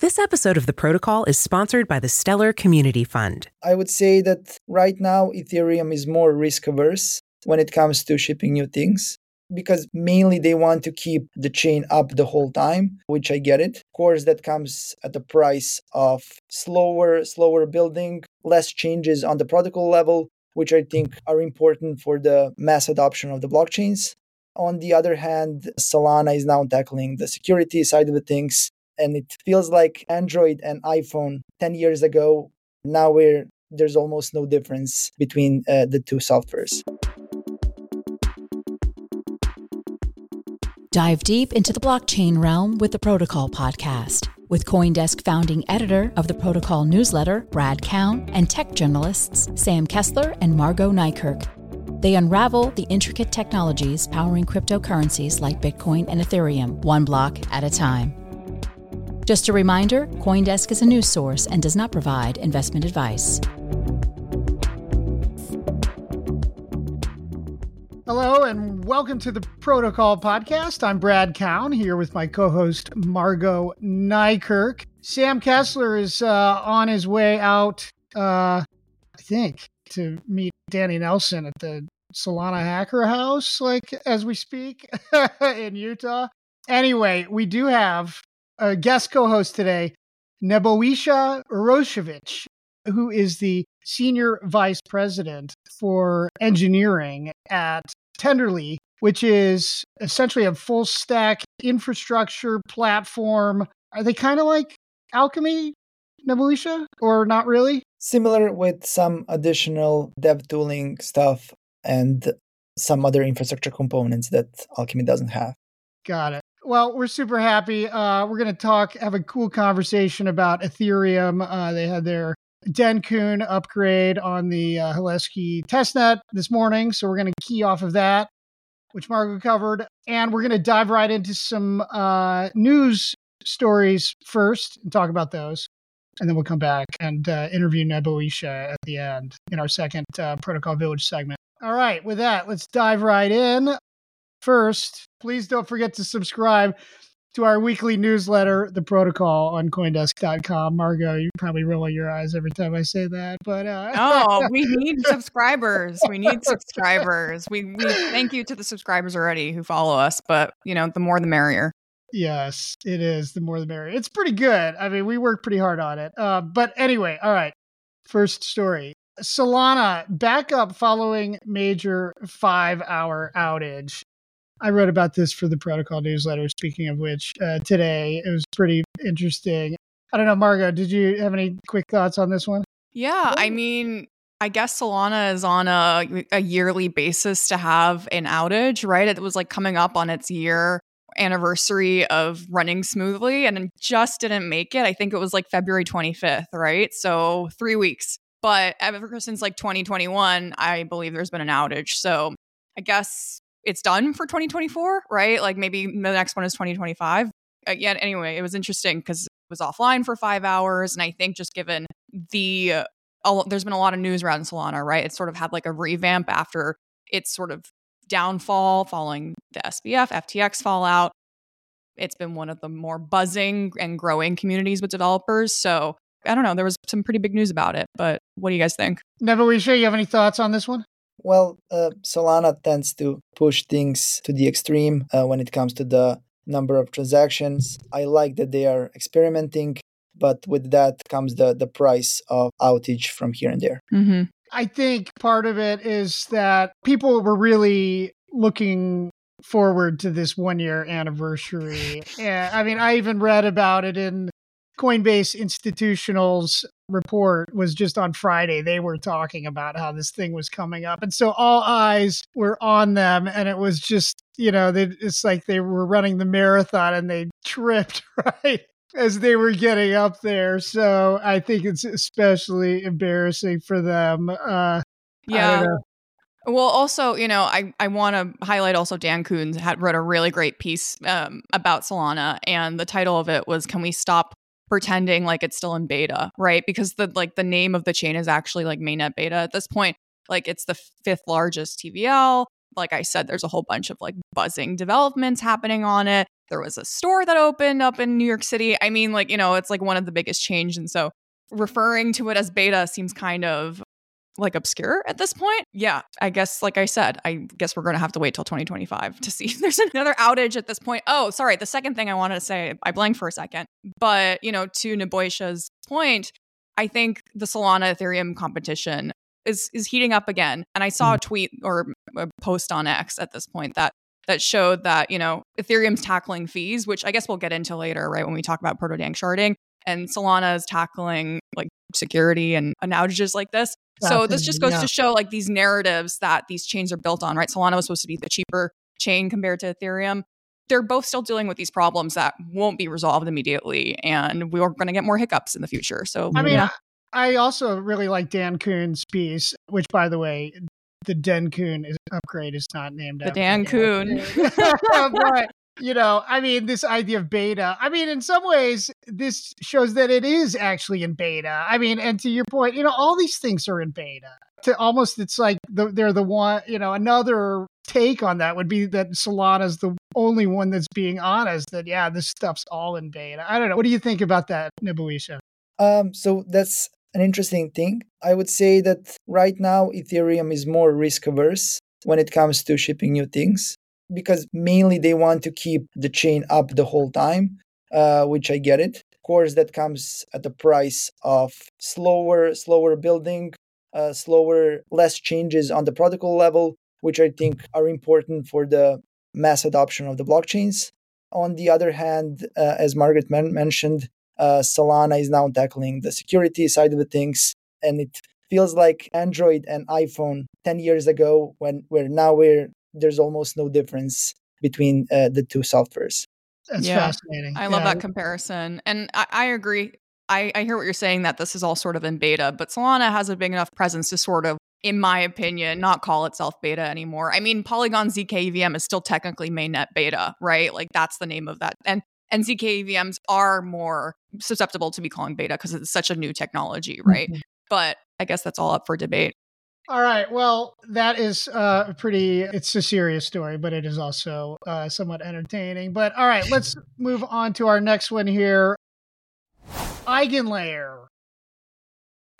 This episode of The Protocol is sponsored by the Stellar Community Fund. I would say that right now Ethereum is more risk averse when it comes to shipping new things because mainly they want to keep the chain up the whole time, which I get it. Of course, that comes at the price of slower, slower building, less changes on the protocol level, which I think are important for the mass adoption of the blockchains. On the other hand, Solana is now tackling the security side of the things and it feels like Android and iPhone 10 years ago. Now we're there's almost no difference between uh, the two softwares. Dive deep into the blockchain realm with the Protocol podcast with Coindesk founding editor of the Protocol newsletter, Brad Keoun, and tech journalists Sam Kessler and Margaux Nijkerk. They unravel the intricate technologies powering cryptocurrencies like Bitcoin and Ethereum, one block at a time. Just a reminder Coindesk is a news source and does not provide investment advice. Hello and welcome to the Protocol Podcast. I'm Brad Keoun here with my co host Margaux Nijkerk. Sam Kessler is uh, on his way out, uh, I think, to meet Danny Nelson at the Solana Hacker House, like as we speak in Utah. Anyway, we do have a guest co-host today, Nebojša Urošević, who is the senior vice president for engineering at Tenderly, which is essentially a full stack infrastructure platform. Are they kind of like Alchemy, Nebojša, or not really? Similar with some additional dev tooling stuff and some other infrastructure components that Alchemy doesn't have. Got it. Well, we're super happy. Uh, we're going to talk, have a cool conversation about Ethereum. Uh, they had their Dencun upgrade on the uh, Holesky testnet this morning. So we're going to key off of that, which Margaux covered. And we're going to dive right into some uh, news stories first and talk about those. And then we'll come back and uh, interview Nebojša at the end in our second uh, Protocol Village segment. All right, with that, let's dive right in. First, please don't forget to subscribe to our weekly newsletter, The Protocol, on Coindesk.com. Margaux, you probably roll your eyes every time I say that, but uh, oh, we need subscribers. We need subscribers. We we thank you to the subscribers already who follow us, but you know, the more the merrier. Yes, it is. The more the merrier. It's pretty good. I mean, we worked pretty hard on it. Uh, but anyway, all right. First story. Solana back up following major five hour outage. I wrote about this for the protocol newsletter. Speaking of which, uh, today it was pretty interesting. I don't know, Margaux, did you have any quick thoughts on this one? Yeah, I mean, I guess Solana is on a a yearly basis to have an outage, right? It was like coming up on its year anniversary of running smoothly and it just didn't make it. I think it was like February 25th, right? So 3 weeks. But ever since like 2021, I believe there's been an outage. So I guess it's done for 2024, right? Like maybe the next one is 2025. Uh, yeah, anyway, it was interesting because it was offline for five hours. And I think just given the, uh, there's been a lot of news around Solana, right? It sort of had like a revamp after its sort of downfall following the SBF, FTX fallout. It's been one of the more buzzing and growing communities with developers. So I don't know. There was some pretty big news about it, but what do you guys think? Nebojša, you have any thoughts on this one? Well, uh, Solana tends to push things to the extreme uh, when it comes to the number of transactions. I like that they are experimenting, but with that comes the the price of outage from here and there. Mm-hmm. I think part of it is that people were really looking forward to this one year anniversary. and I mean, I even read about it in Coinbase Institutional's report was just on Friday. They were talking about how this thing was coming up. And so all eyes were on them. And it was just, you know, they, it's like they were running the marathon and they tripped, right? As they were getting up there. So I think it's especially embarrassing for them. Uh, yeah. Well, also, you know, I, I want to highlight also Dan Kuhn's had wrote a really great piece um, about Solana, and the title of it was "Can we stop pretending like it's still in beta, right? Because the like the name of the chain is actually like mainnet beta at this point. Like it's the fifth largest TVL. Like I said, there's a whole bunch of like buzzing developments happening on it. There was a store that opened up in New York City. I mean, like, you know, it's like one of the biggest change. And so referring to it as beta seems kind of like obscure at this point. Yeah, I guess, like I said, I guess we're going to have to wait till 2025 to see if there's another outage at this point. Oh, sorry. The second thing I wanted to say, I blanked for a second, but, you know, to Nebojsa's point, I think the Solana Ethereum competition is is heating up again. And I saw a mm. tweet or a post on X at this point that that showed that, you know, Ethereum's tackling fees, which I guess we'll get into later, right, when we talk about proto danksharding, and Solana is tackling like security and, and outages like this. So this just goes yeah. to show like these narratives that these chains are built on, right? Solana was supposed to be the cheaper chain compared to Ethereum. They're both still dealing with these problems that won't be resolved immediately, and we're going to get more hiccups in the future. So I mean, yeah. I also really like Dan Kuhn's piece, which, by the way, the Dencun is, upgrade is not named the after Dan Kuhn. but you know, I mean, this idea of beta. I mean, in some ways, this shows that it is actually in beta. I mean, and to your point, you know, all these things are in beta. To almost, it's like the, they're the one. You know, another take on that would be that Solana's the only one that's being honest. That yeah, this stuff's all in beta. I don't know. What do you think about that, Nebojsa? Um, so that's an interesting thing. I would say that right now Ethereum is more risk averse when it comes to shipping new things because mainly they want to keep the chain up the whole time, uh, which I get it. Of course, that comes at the price of slower, slower building, uh, slower, less changes on the protocol level, which I think are important for the mass adoption of the blockchains. On the other hand, uh, as Margaret man- mentioned, uh, Solana is now tackling the security side of the things, and it feels like Android and iPhone 10 years ago, when where now we're there's almost no difference between uh, the two softwares. That's yeah. fascinating. I love that comparison, and I, I agree. I, I hear what you're saying that this is all sort of in beta, but Solana has a big enough presence to sort of in my opinion, not call itself beta anymore. I mean, Polygon ZK EVM is still technically mainnet beta, right? Like that's the name of that. And and ZK EVMs are more susceptible to be calling beta because it's such a new technology, right? Mm-hmm. But I guess that's all up for debate. All right. Well, that is uh, pretty. It's a serious story, but it is also uh, somewhat entertaining. But all right, let's move on to our next one here. Eigenlayer.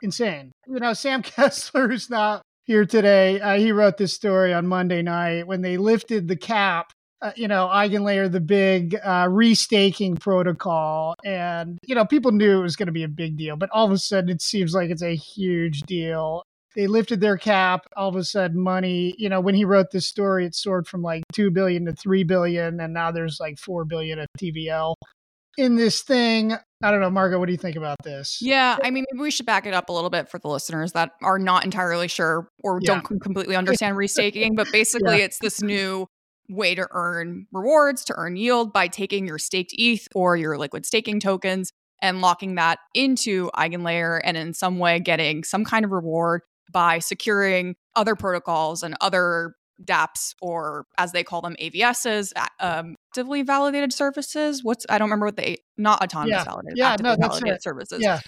Insane. You know, Sam Kessler is not here today. Uh, he wrote this story on Monday night when they lifted the cap uh, you know, Eigenlayer, the big uh, restaking protocol. And, you know, people knew it was going to be a big deal, but all of a sudden it seems like it's a huge deal. They lifted their cap. All of a sudden, money, you know, when he wrote this story, it soared from like 2 billion to 3 billion. And now there's like 4 billion of TVL in this thing. I don't know, Margaux, what do you think about this? Yeah, I mean, maybe we should back it up a little bit for the listeners that are not entirely sure or yeah. don't completely understand restaking. But basically, yeah. it's this new way to earn rewards, to earn yield by taking your staked ETH or your liquid staking tokens and locking that into Eigenlayer and in some way getting some kind of reward by securing other protocols and other dApps or as they call them AVSs, um, actively validated services. What's I don't remember what they not autonomous yeah. validated, yeah, no, that's validated it. services. Yeah.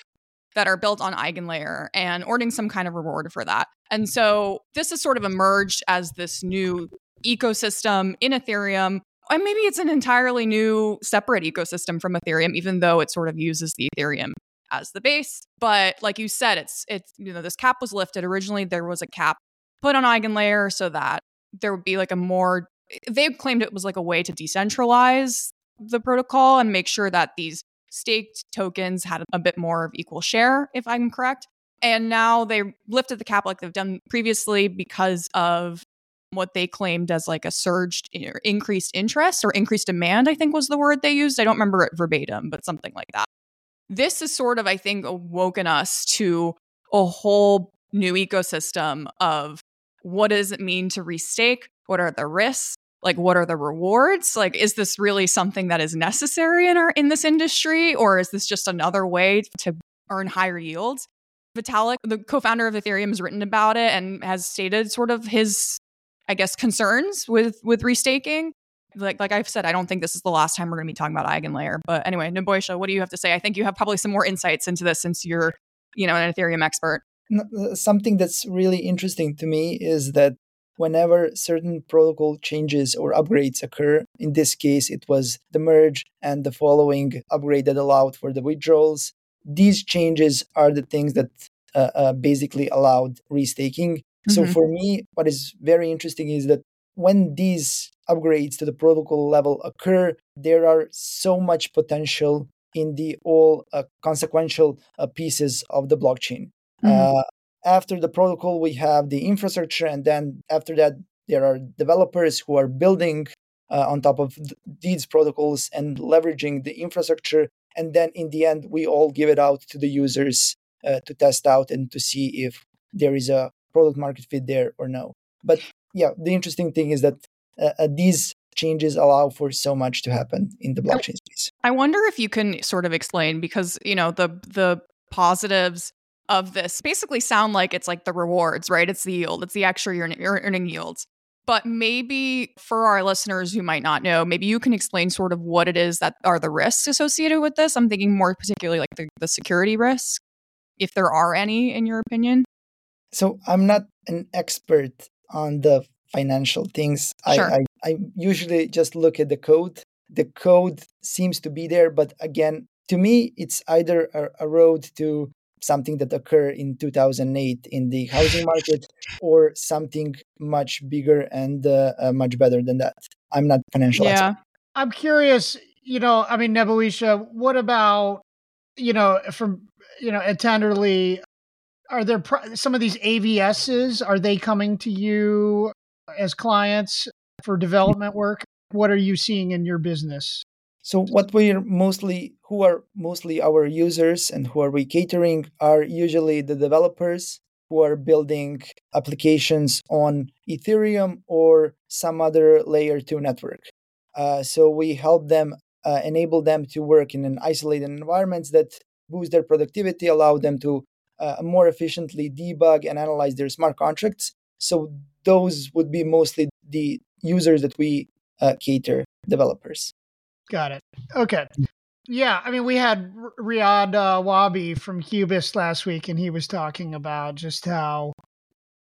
That are built on Eigenlayer and earning some kind of reward for that. And so this has sort of emerged as this new ecosystem in Ethereum. And maybe it's an entirely new separate ecosystem from Ethereum, even though it sort of uses the Ethereum as the base. But like you said, it's it's you know, this cap was lifted. Originally there was a cap put on Eigenlayer so that there would be like a more they claimed it was like a way to decentralize the protocol and make sure that these staked tokens had a bit more of equal share, if I'm correct. And now they lifted the cap like they've done previously because of what they claimed as like a surged or increased interest or increased demand, I think was the word they used. I don't remember it verbatim, but something like that. This has sort of, I think, awoken us to a whole new ecosystem of what does it mean to restake? What are the risks? Like what are the rewards? Like is this really something that is necessary in our in this industry or is this just another way to earn higher yields? Vitalik, the co-founder of Ethereum, has written about it and has stated sort of his I guess, concerns with with restaking. Like like I've said, I don't think this is the last time we're going to be talking about Eigenlayer. But anyway, Nebojsa, what do you have to say? I think you have probably some more insights into this since you're, you know, an Ethereum expert. Uh, something that's really interesting to me is that whenever certain protocol changes or upgrades occur, in this case, it was the merge and the following upgrade that allowed for the withdrawals. These changes are the things that uh, uh, basically allowed restaking. Mm-hmm. So for me, what is very interesting is that when these upgrades to the protocol level occur, there are so much potential in the all uh, consequential uh, pieces of the blockchain. Mm-hmm. Uh, after the protocol, we have the infrastructure, and then after that, there are developers who are building uh, on top of th- these protocols and leveraging the infrastructure. And then in the end, we all give it out to the users uh, to test out and to see if there is a product market fit there or no. But yeah, the interesting thing is that uh, uh these changes allow for so much to happen in the blockchain space. I wonder if you can sort of explain because you know the the positives of this basically sound like it's like the rewards, right? It's the yield, it's the extra you're earning yields. But maybe for our listeners who might not know, maybe you can explain sort of what it is that are the risks associated with this. I'm thinking more particularly like the, the security risk, if there are any, in your opinion. So I'm not an expert on the financial things. Sure. I, I, I usually just look at the code. The code seems to be there, but again, to me, it's either a, a road to something that occurred in 2008 in the housing market or something much bigger and uh, uh, much better than that. I'm not financial yeah. Expert. I'm curious, you know, I mean, Nebojša, what about, you know, from, you know, at Tenderly, are there some of these AVSs, are they coming to you as clients for development work? What are you seeing in your business? So what we're mostly who are mostly our users and who are we catering are usually the developers who are building applications on Ethereum or some other layer 2 network. Uh, so we help them uh, enable them to work in an isolated environments that boost their productivity, allow them to uh, more efficiently debug and analyze their smart contracts. So those would be mostly the users that we uh, cater developers. Got it. Okay. Yeah, I mean, we had Riyad uh, Wahby from Cubist last week, and he was talking about just how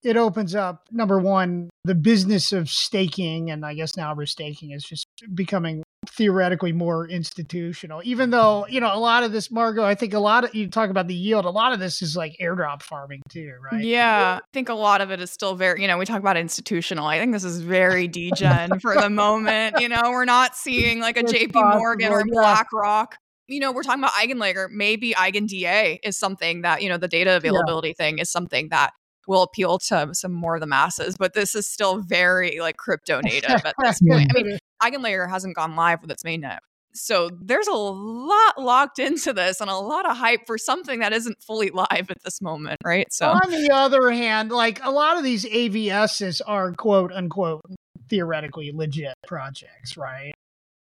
it opens up number one the business of staking, and I guess now restaking is just becoming theoretically more institutional. Even though you know a lot of this margaux i think a lot of you talk about the yield a lot of this is like airdrop farming too right? Yeah i think a lot of it is still very you know we talk about institutional. I think this is very degen for the moment you know? We're not seeing like a it's jp possible, morgan or blackrock. You know, we're talking about eigenlayer. Maybe EigenDA is something that, you know, the data availability yeah. thing is something that will appeal to some more of the masses, but this is still very like crypto native at this point. Mm-hmm. I mean, Eigenlayer hasn't gone live with its mainnet. So there's a lot locked into this and a lot of hype for something that isn't fully live at this moment, right? So on the other hand, like a lot of these AVSs are quote unquote theoretically legit projects, right?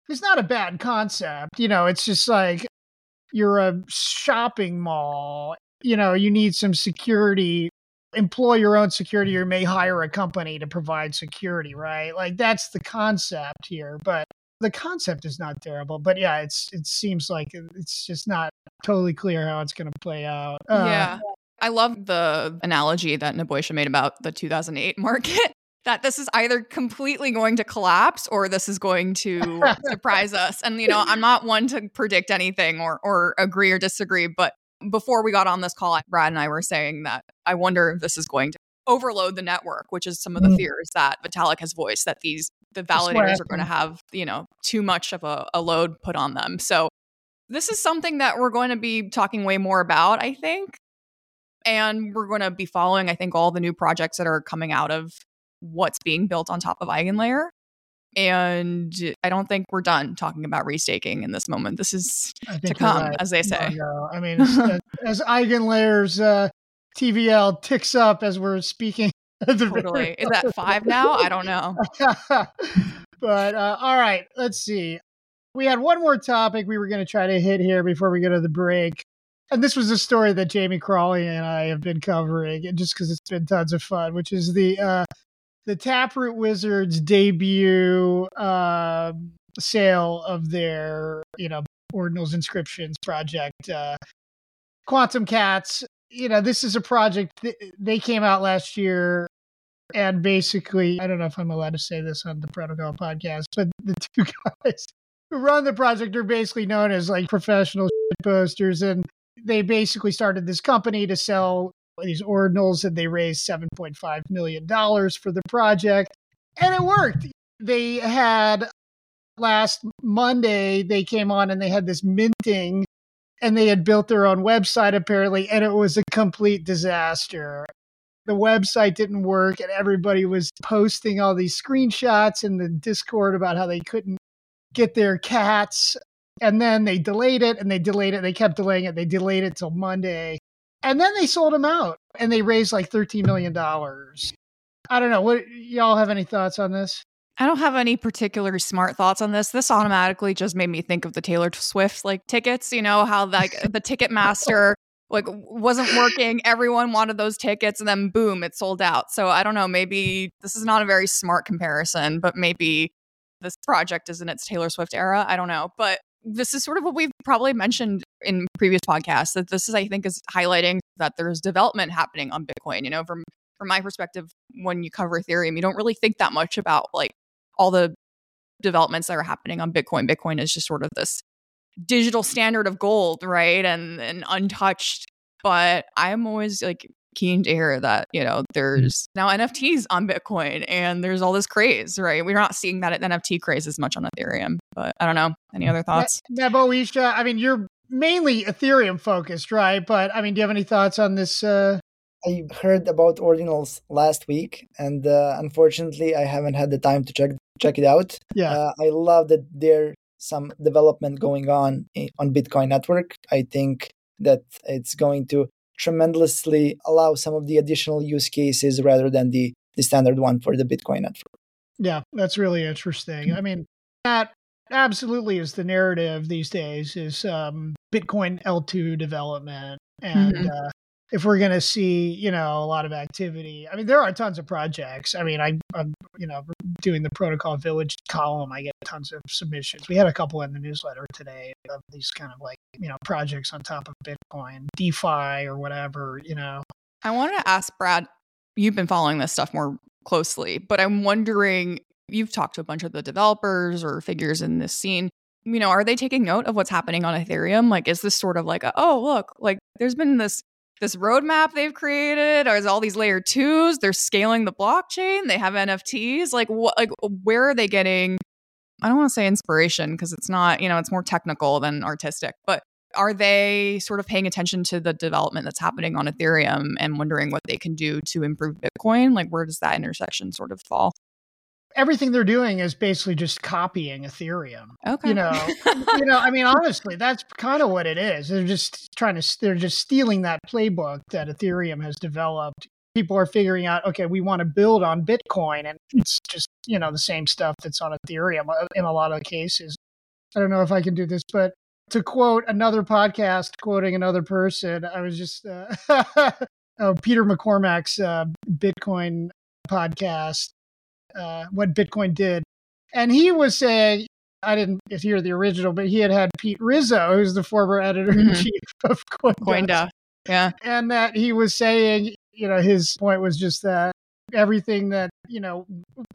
It's not a bad concept. You know, it's just like you're a shopping mall, you know, you need some security employ your own security or may hire a company to provide security, right? Like that's the concept here, but the concept is not terrible. But yeah, it's it seems like it's just not totally clear how it's going to play out. Uh, yeah. I love the analogy that Nebojša made about the 2008 market. That this is either completely going to collapse or this is going to surprise us. And you know, I'm not one to predict anything or or agree or disagree, but before we got on this call, Brad and I were saying that I wonder if this is going to overload the network, which is some of the mm. fears that Vitalik has voiced that these the validators are going to have, you know, too much of a, a load put on them. So this is something that we're going to be talking way more about, I think. And we're going to be following, I think, all the new projects that are coming out of what's being built on top of Eigenlayer. And I don't think we're done talking about restaking in this moment. This is to come, right. as they say. No, no. I mean, as, as Eigenlayer's uh, TVL ticks up as we're speaking. totally. Is that five now? I don't know. but uh, all right, let's see. We had one more topic we were going to try to hit here before we go to the break. And this was a story that Jamie Crawley and I have been covering, and just because it's been tons of fun, which is the uh, the Taproot Wizards debut uh, sale of their, you know, Ordinals Inscriptions project. Uh, Quantum Cats, you know, this is a project they came out last year. And basically, I don't know if I'm allowed to say this on the Protocol podcast, but the two guys who run the project are basically known as like professional posters. And they basically started this company to sell these ordinals and they raised $7.5 million for the project. And it worked. They had last Monday, they came on and they had this minting and they had built their own website apparently, and it was a complete disaster. The website didn't work, and everybody was posting all these screenshots in the Discord about how they couldn't get their cats. And then they delayed it and they delayed it. They kept delaying it. They delayed it till Monday. And then they sold them out and they raised like $13 million. I don't know. What y'all have any thoughts on this? I don't have any particular smart thoughts on this. This automatically just made me think of the Taylor Swift like tickets, you know, how like the Ticketmaster like wasn't working. Everyone wanted those tickets and then boom, it sold out. So I don't know, maybe this is not a very smart comparison, but maybe this project is in its Taylor Swift era. I don't know. But this is sort of what we've probably mentioned in previous podcasts that this is I think is highlighting that there's development happening on Bitcoin. You know, from from my perspective, when you cover Ethereum, you don't really think that much about like all the developments that are happening on Bitcoin. Bitcoin is just sort of this digital standard of gold, right? And and untouched. But I'm always like keen to hear that, you know, mm-hmm. there's now NFTs on Bitcoin and there's all this craze, right? We're not seeing that NFT craze as much on Ethereum. But I don't know. Any other thoughts? Nebo I mean, you're mainly Ethereum focused, right? But I mean, do you have any thoughts on this uh I heard about ordinals last week, and uh, unfortunately, I haven't had the time to check check it out. Yeah, uh, I love that there's some development going on on Bitcoin network. I think that it's going to tremendously allow some of the additional use cases rather than the the standard one for the Bitcoin network. Yeah, that's really interesting. I mean, that absolutely is the narrative these days is um, Bitcoin L2 development and mm-hmm. uh, if we're going to see, you know, a lot of activity. I mean, there are tons of projects. I mean, I, am you know, doing the protocol village column. I get tons of submissions. We had a couple in the newsletter today of these kind of like, you know, projects on top of Bitcoin, DeFi or whatever, you know. I wanted to ask Brad, you've been following this stuff more closely, but I'm wondering, you've talked to a bunch of the developers or figures in this scene you know, are they taking note of what's happening on Ethereum? Like, is this sort of like, a, oh, look, like there's been this this roadmap they've created or is all these layer twos they're scaling the blockchain they have nfts like what like where are they getting i don't want to say inspiration because it's not you know it's more technical than artistic but are they sort of paying attention to the development that's happening on ethereum and wondering what they can do to improve bitcoin like where does that intersection sort of fall everything they're doing is basically just copying Ethereum. Okay. You know, you know, I mean, honestly, that's kind of what it is. They're just trying to, they're just stealing that playbook that Ethereum has developed. People are figuring out, okay, we want to build on Bitcoin, and it's just, you know, the same stuff that's on Ethereum uh, in a lot of cases. I don't know if I can do this, but to quote another podcast, quoting another person, I was just, uh, oh, Peter McCormack's uh, Bitcoin podcast uh, what Bitcoin did. And he was saying, I didn't hear the original, but he had had Pete Rizzo, who's the former editor in chief mm-hmm. of CoinDesk. CoinDesk. Yeah. And that he was saying, you know, his point was just that everything that, you know,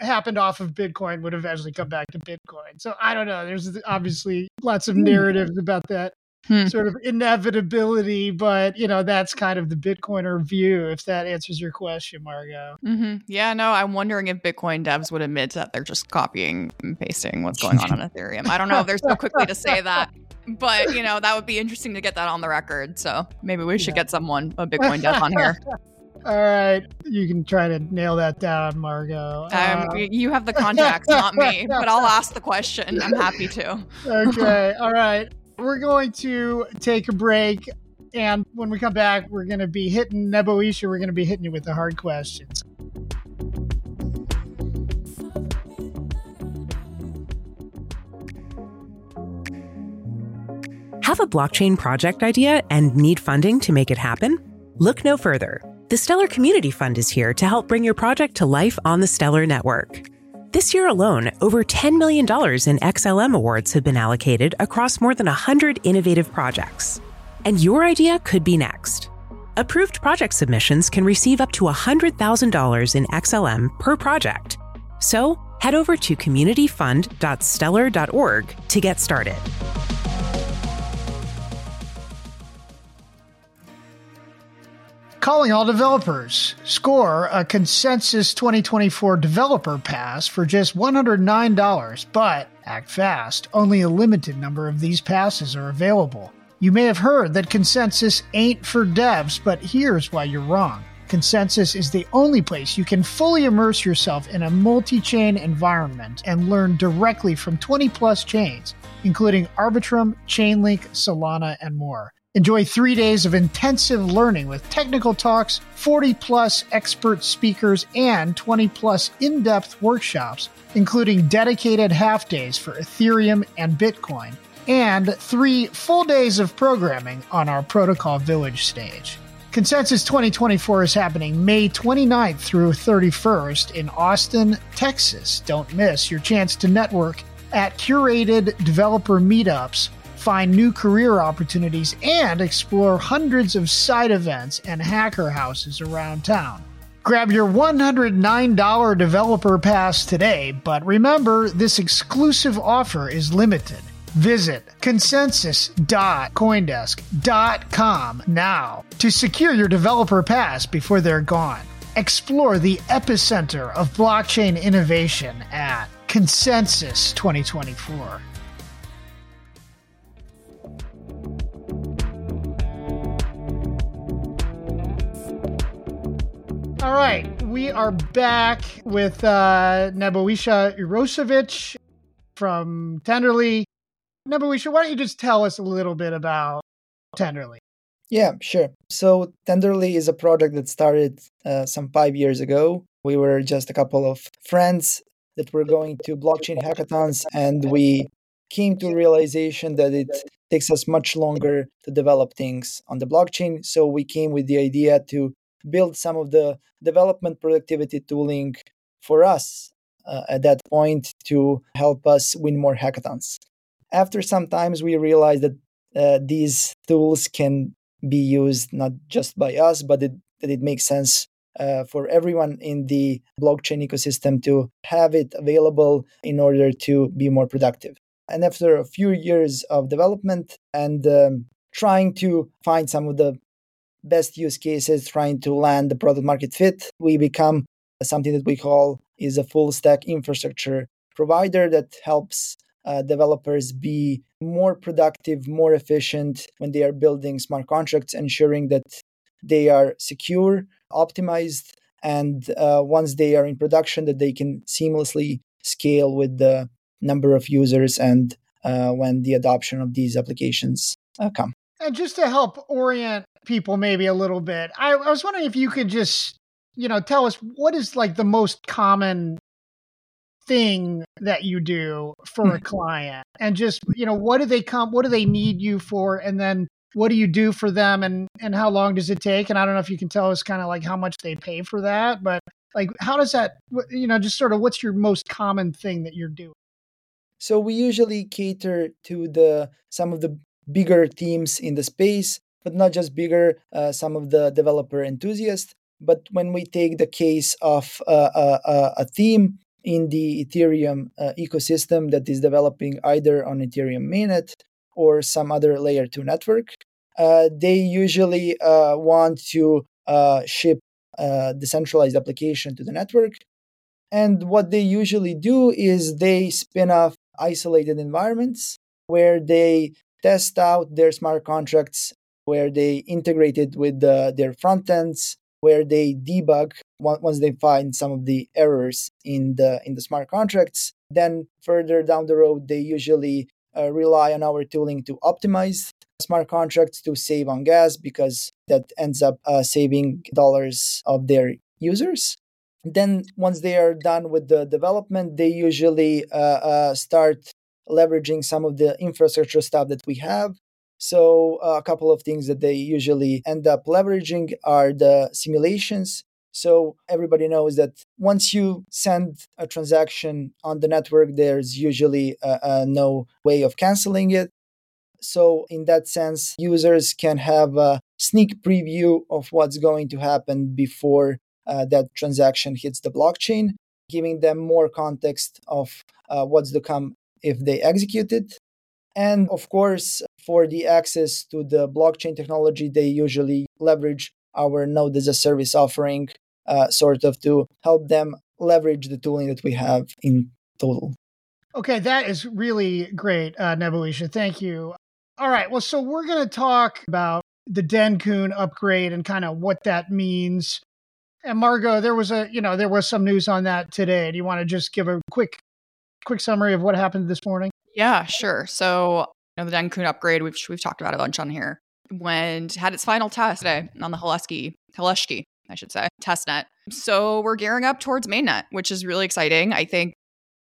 happened off of Bitcoin would eventually come back to Bitcoin. So I don't know. There's obviously lots of hmm. narratives about that hmm. sort of inevitability, but you know that's kind of the Bitcoiner view. If that answers your question, Margaux. Mm-hmm. Yeah, no, I'm wondering if Bitcoin devs would admit that they're just copying and pasting what's going on on Ethereum. I don't know if they're so quickly to say that, but you know that would be interesting to get that on the record. So maybe we should yeah. get someone a Bitcoin dev on here. All right, you can try to nail that down, Margaux. Um, uh, you have the contacts, not me, but I'll ask the question. I'm happy to. okay, all right. We're going to take a break. And when we come back, we're going to be hitting Nebojša. We're going to be hitting you with the hard questions. Have a blockchain project idea and need funding to make it happen? Look no further. The Stellar Community Fund is here to help bring your project to life on the Stellar Network. This year alone, over $10 million in XLM awards have been allocated across more than 100 innovative projects. And your idea could be next. Approved project submissions can receive up to $100,000 in XLM per project. So head over to communityfund.stellar.org to get started. Calling all developers. Score a Consensus 2024 Developer Pass for just $109, but act fast. Only a limited number of these passes are available. You may have heard that Consensus ain't for devs, but here's why you're wrong. Consensus is the only place you can fully immerse yourself in a multi chain environment and learn directly from 20 plus chains, including Arbitrum, Chainlink, Solana, and more. Enjoy three days of intensive learning with technical talks, 40 plus expert speakers, and 20 plus in depth workshops, including dedicated half days for Ethereum and Bitcoin, and three full days of programming on our Protocol Village stage. Consensus 2024 is happening May 29th through 31st in Austin, Texas. Don't miss your chance to network at curated developer meetups find new career opportunities, and explore hundreds of side events and hacker houses around town. Grab your $109 developer pass today, but remember this exclusive offer is limited. Visit consensus.coindesk.com now to secure your developer pass before they're gone. Explore the epicenter of blockchain innovation at Consensus 2024. All right, we are back with uh, Nebojša Urošević from Tenderly. Nebojša, why don't you just tell us a little bit about Tenderly? Yeah, sure. So Tenderly is a project that started uh, some five years ago. We were just a couple of friends that were going to blockchain hackathons, and we came to realization that it takes us much longer to develop things on the blockchain. So we came with the idea to build some of the development productivity tooling for us uh, at that point to help us win more hackathons. After some times, we realized that uh, these tools can be used not just by us, but it, that it makes sense uh, for everyone in the blockchain ecosystem to have it available in order to be more productive. And after a few years of development and um, trying to find some of the best use cases, trying to land the product market fit, we become something that we call is a full stack infrastructure provider that helps uh, developers be more productive, more efficient when they are building smart contracts, ensuring that they are secure, optimized, and uh, once they are in production, that they can seamlessly scale with the number of users and uh, when the adoption of these applications uh, come. And just to help orient people maybe a little bit, I, I was wondering if you could just, you know, tell us what is like the most common thing that you do for a hmm. client? And just you know what do they come what do they need you for? And then what do you do for them? And and how long does it take? And i don't know if you can tell us kind of like how much they pay for that but like how does that you know just sort of what's your most common thing that you're doing? So we usually cater to the some of the bigger teams in the space, but not just bigger, uh, some of the developer enthusiasts. But when we take the case of uh, uh, uh a theme in the Ethereum uh, ecosystem that is developing either on Ethereum mainnet or some other layer 2 network, uh, they usually want to ship a decentralized application to the network. And what they usually do is they spin off isolated environments where they test out their smart contracts where they integrate it with the, their front ends where they debug once they find some of the errors in the in the smart contracts then further down the road they usually uh, rely on our tooling to optimize smart contracts to save on gas because that ends up uh, saving dollars of their users then once they are done with the development they usually uh, uh start leveraging some of the infrastructure stuff that we have. So, uh, a couple of things that they usually end up leveraging are the simulations. So, everybody knows that once you send a transaction on the network, there's usually uh, uh, no way of canceling it. So, in that sense, users can have a sneak preview of what's going to happen before uh, that transaction hits the blockchain, giving them more context of uh, what's to come if they execute it. And of course, for the access to the blockchain technology, they usually leverage our Node as a service offering, uh, sort of to help them leverage the tooling that we have in total. Okay, that is really great, uh, Nebojša. Thank you. All right, well, so we're going to talk about the Dencun upgrade and kind of what that means. And Margaux, there was a, you know, there was some news on that today. Do you want to just give a quick, quick summary of what happened this morning? Yeah, sure. So, you know, the Dencun upgrade, we've we've talked about a bunch on here. went had its final test today on the Holesky, Holesky, I should say, testnet. So we're gearing up towards mainnet, which is really exciting. I think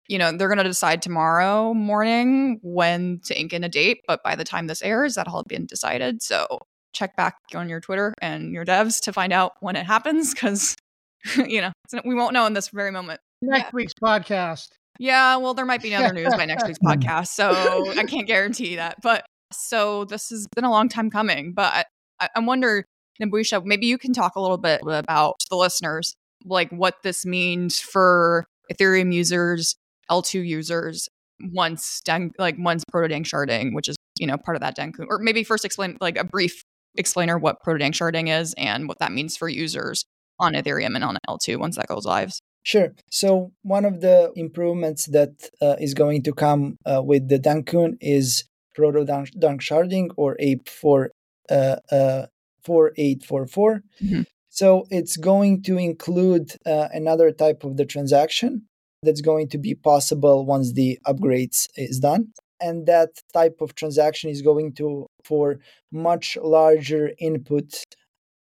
you know, they're going to decide tomorrow morning when to ink in a date, but by the time this airs, that'll have been decided. So check back on your Twitter and your devs to find out when it happens because, you know, we won't know in this very moment. Next yeah. week's podcast. Yeah, well, there might be other news by next week's mm. podcast. So I can't guarantee that. But so this has been a long time coming. But I, I wonder, Nebojša, maybe you can talk a little bit about the listeners, like what this means for Ethereum users L2 users once Den- like once proto-danksharding, which is you know part of that Dencun, or maybe first explain like a brief explainer what proto-danksharding is and what that means for users on Ethereum and on L2 once that goes live. Sure. So one of the improvements that uh, is going to come uh, with the Dencun is proto danksharding or APE for uh, uh, 4844. Mm-hmm. So it's going to include uh, another type of the transaction that's going to be possible once the upgrades is done and that type of transaction is going to for much larger input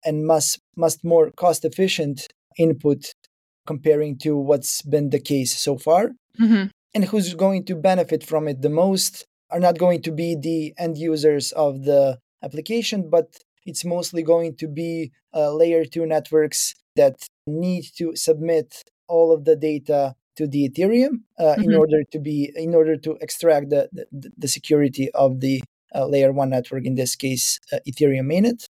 and must must more cost efficient input comparing to what's been the case so far mm-hmm. and who's going to benefit from it the most are not going to be the end users of the application but it's mostly going to be uh, layer 2 networks that need to submit all of the data to the Ethereum uh, mm-hmm. in order to be in order to extract the the, the security of the uh, layer one network in this case uh, Ethereum mainnet.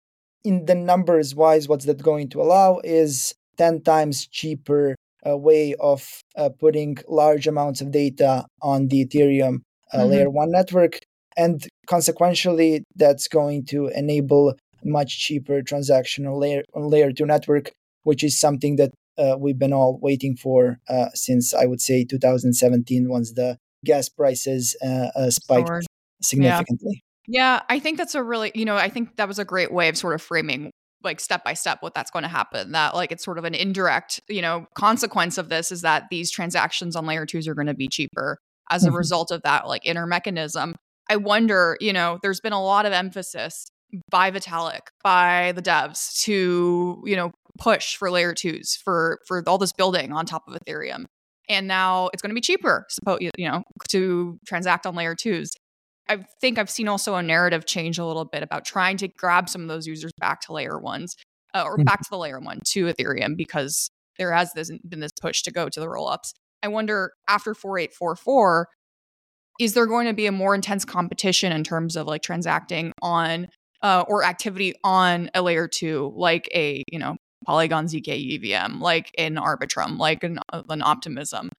In the numbers wise, what's that going to allow is ten times cheaper uh, way of uh, putting large amounts of data on the Ethereum uh, mm-hmm. layer one network, and consequentially, that's going to enable much cheaper transactional layer layer two network, which is something that uh, we've been all waiting for uh, since I would say 2017, once the gas prices uh, spiked Sword. significantly. Yeah. yeah, I think that's a really, you know, I think that was a great way of sort of framing like step by step what that's going to happen that like it's sort of an indirect you know consequence of this is that these transactions on layer twos are going to be cheaper as a mm-hmm. result of that like inner mechanism i wonder you know there's been a lot of emphasis by vitalik by the devs to you know push for layer twos for for all this building on top of Ethereum. And now it's going to be cheaper, suppose you know, to transact on layer twos. I think I've seen also a narrative change a little bit about trying to grab some of those users back to layer ones uh, or mm-hmm. back to the layer one to Ethereum because there has this, been this push to go to the rollups. I wonder after 4844, is there going to be a more intense competition in terms of like transacting on uh, or activity on a layer two, like a you know Polygon ZK EVM, like in Arbitrum, like an, uh, an Optimism.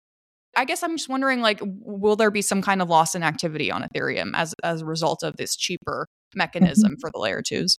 I guess I'm just wondering, like, will there be some kind of loss in activity on Ethereum as as a result of this cheaper mechanism mm-hmm. for the layer twos?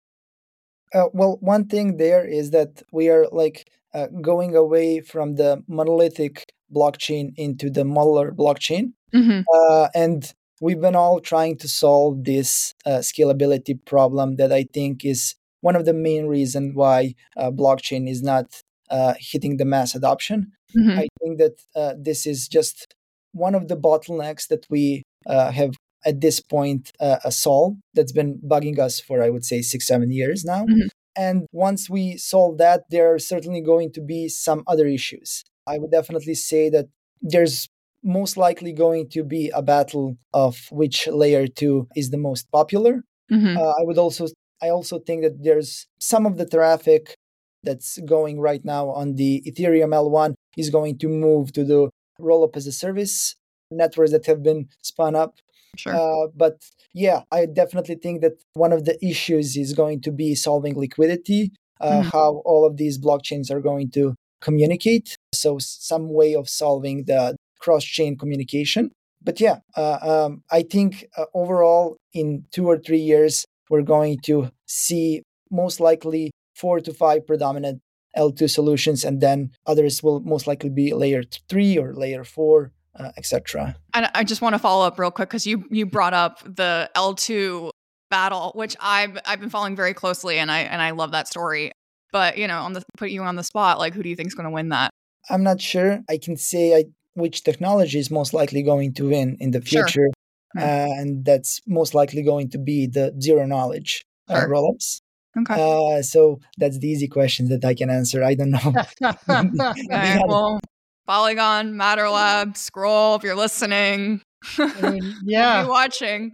Uh, well, one thing there is that we are like uh, going away from the monolithic blockchain into the modular blockchain, mm-hmm. uh, and we've been all trying to solve this uh, scalability problem that I think is one of the main reasons why uh, blockchain is not uh, hitting the mass adoption. Mm-hmm. I think that uh, this is just one of the bottlenecks that we uh, have at this point uh, solved that's been bugging us for, I would say, six, seven years now. Mm-hmm. And once we solve that, there are certainly going to be some other issues. I would definitely say that there's most likely going to be a battle of which layer two is the most popular. Mm-hmm. Uh, I would also I also think that there's some of the traffic that's going right now on the Ethereum L1 is going to move to the rollup as a service networks that have been spun up. Sure. Uh, but yeah, I definitely think that one of the issues is going to be solving liquidity, uh, mm-hmm. how all of these blockchains are going to communicate. So, some way of solving the cross chain communication. But yeah, uh, um, I think uh, overall, in two or three years, we're going to see most likely four to five predominant L2 solutions, and then others will most likely be layer three or layer four uh, etc. And I just want to follow up real quick because you you brought up the L2 battle, which I've I've been following very closely, and I and I love that story. But you know, on the put you on the spot, like who do you think is going to win that? I'm not sure. I can say I, which technology is most likely going to win in the future, sure. uh, and that's most likely going to be the zero knowledge uh, rollups. Okay. Uh, so that's the easy question that I can answer. I don't know. okay, well, Polygon, Matter Lab, Scroll, if you're listening. I mean, yeah. watching.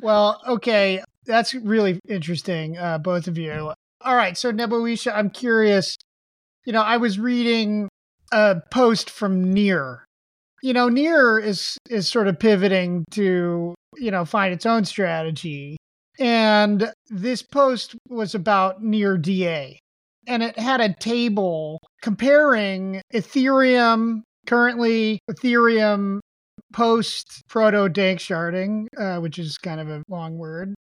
well, okay. That's really interesting, uh, both of you. All right. So, Nebojša, I'm curious. You know, I was reading a post from Near. You know, Near is is sort of pivoting to, you know, find its own strategy. And this post was about Near DA and it had a table comparing Ethereum currently Ethereum post proto danksharding, uh, which is kind of a long word,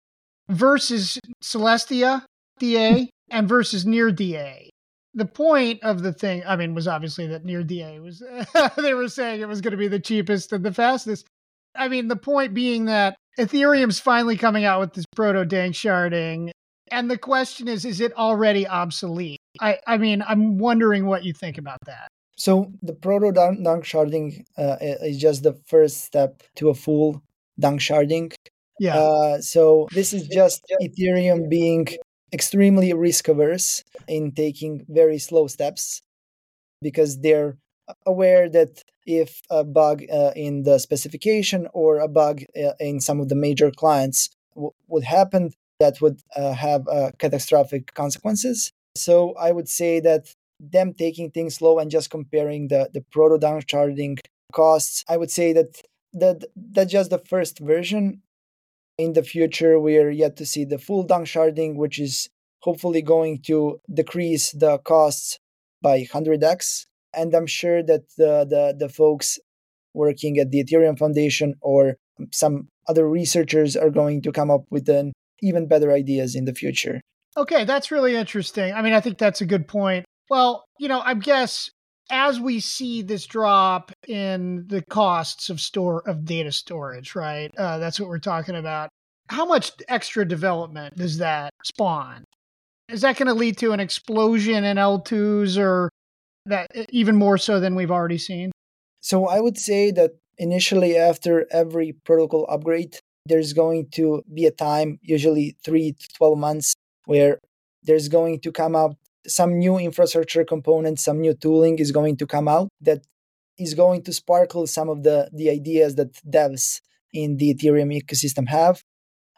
versus Celestia DA and versus Near DA. The point of the thing, I mean, was obviously that Near DA was, they were saying it was going to be the cheapest and the fastest. I mean, the point being that Ethereum's finally coming out with this proto dank sharding. and the question is, is it already obsolete? I, I mean, I'm wondering what you think about that. So the proto danksharding uh, is just the first step to a full danksharding. Yeah. Uh, so this is just Ethereum being extremely risk averse in taking very slow steps because they're aware that if a bug uh, in the specification or a bug uh, in some of the major clients w- would happen, that would uh, have uh, catastrophic consequences. So I would say that them taking things slow and just comparing the the proto danksharding costs, I would say that that that's just the first version. In the future, we are yet to see the full danksharding, which is hopefully going to decrease the costs by 100x. And I'm sure that the, the, the folks working at the Ethereum Foundation or some other researchers are going to come up with an even better ideas in the future. Okay, that's really interesting. I mean, I think that's a good point. Well, you know, I guess as we see this drop in the costs of store of data storage, right? Uh, that's what we're talking about. How much extra development does that spawn? Is that going to lead to an explosion in L2s or that even more so than we've already seen? So I would say that initially after every protocol upgrade, there's going to be a time, usually three to 12 months, where there's going to come out some new infrastructure components, some new tooling is going to come out that is going to sparkle some of the, the ideas that devs in the Ethereum ecosystem have.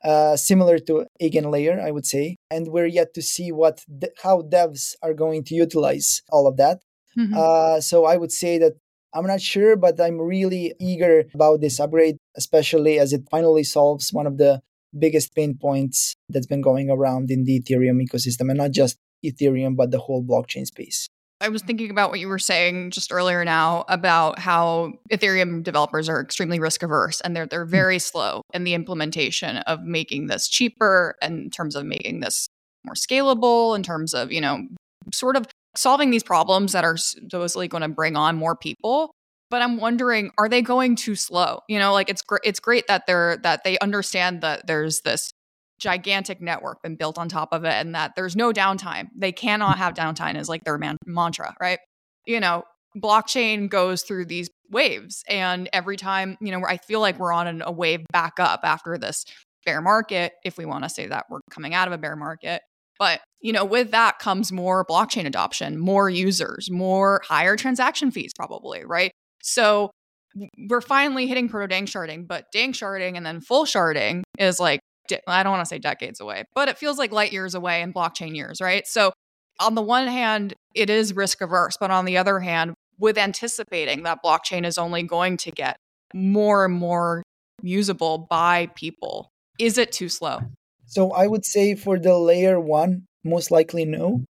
Uh, similar to Eigenlayer, I would say, and we're yet to see what de- how devs are going to utilize all of that. Mm-hmm. Uh, so I would say that I'm not sure, but I'm really eager about this upgrade, especially as it finally solves one of the biggest pain points that's been going around in the Ethereum ecosystem, and not just Ethereum, but the whole blockchain space. I was thinking about what you were saying just earlier now about how Ethereum developers are extremely risk averse and they're they're hmm. very slow in the implementation of making this cheaper in terms of making this more scalable in terms of, you know, sort of solving these problems that are supposedly going to bring on more people but i'm wondering are they going too slow? You know like it's great it's great that they're that they understand that there's this gigantic network been built on top of it and that there's no downtime. They cannot have downtime is like their man- mantra right? You know blockchain goes through these waves and every time you know i feel like we're on an, a wave back up after this bear market. If we want to say that we're coming out of a bear market but, you know, with that comes more blockchain adoption, more users, more higher transaction fees, probably, right? So we're finally hitting proto danksharding, but danksharding and then full sharding is like, I don't want to say decades away, but it feels like light years away in blockchain years, right? So on the one hand, it is risk averse, but on the other hand, with anticipating that blockchain is only going to get more and more usable by people? Is it too slow? So I would say for the layer one, most likely no.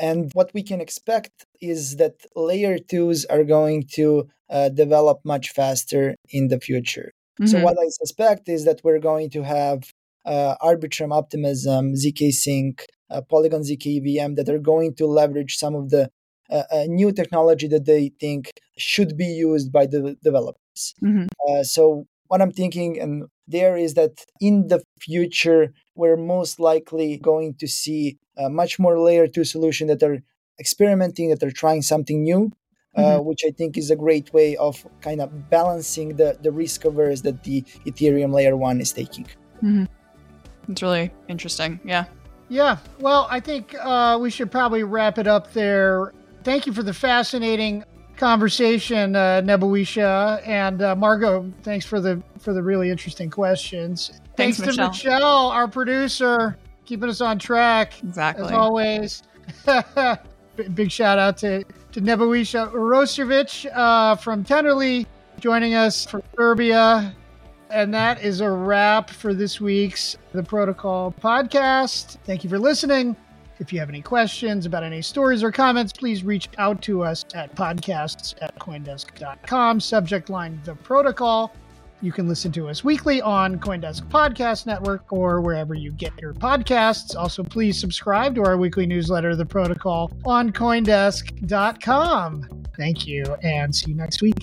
And what we can expect is that layer twos are going to uh, develop much faster in the future. Mm-hmm. So what I suspect is that we're going to have uh, Arbitrum Optimism, ZK Sync, uh, Polygon ZK EVM that are going to leverage some of the uh, uh, new technology that they think should be used by the developers. Mm-hmm. Uh, so what I'm thinking and there is that in the future we're most likely going to see a much more layer two solution that are experimenting, that are trying something new, uh, mm-hmm. uh, which I think is a great way of kind of balancing the, the risk averse that the Ethereum layer one is taking. Mm-hmm. It's really interesting. Yeah. Yeah. Well, I think uh, we should probably wrap it up there. Thank you for the fascinating conversation, uh, Nebojša and uh, Margaux. Thanks for the for the really interesting questions. Thanks, thanks Michelle. to Michelle, our producer, keeping us on track. Exactly. As always. Big shout out to to Nebojša Urosevic uh, from Tenderly joining us from Serbia. And that is a wrap for this week's The Protocol podcast. Thank you for listening. If you have any questions about any stories or comments, please reach out to us at podcasts at coindesk.com. Subject line The Protocol. You can listen to us weekly on Coindesk Podcast Network or wherever you get your podcasts. Also, please subscribe to our weekly newsletter, The Protocol, on Coindesk.com. Thank you, and see you next week.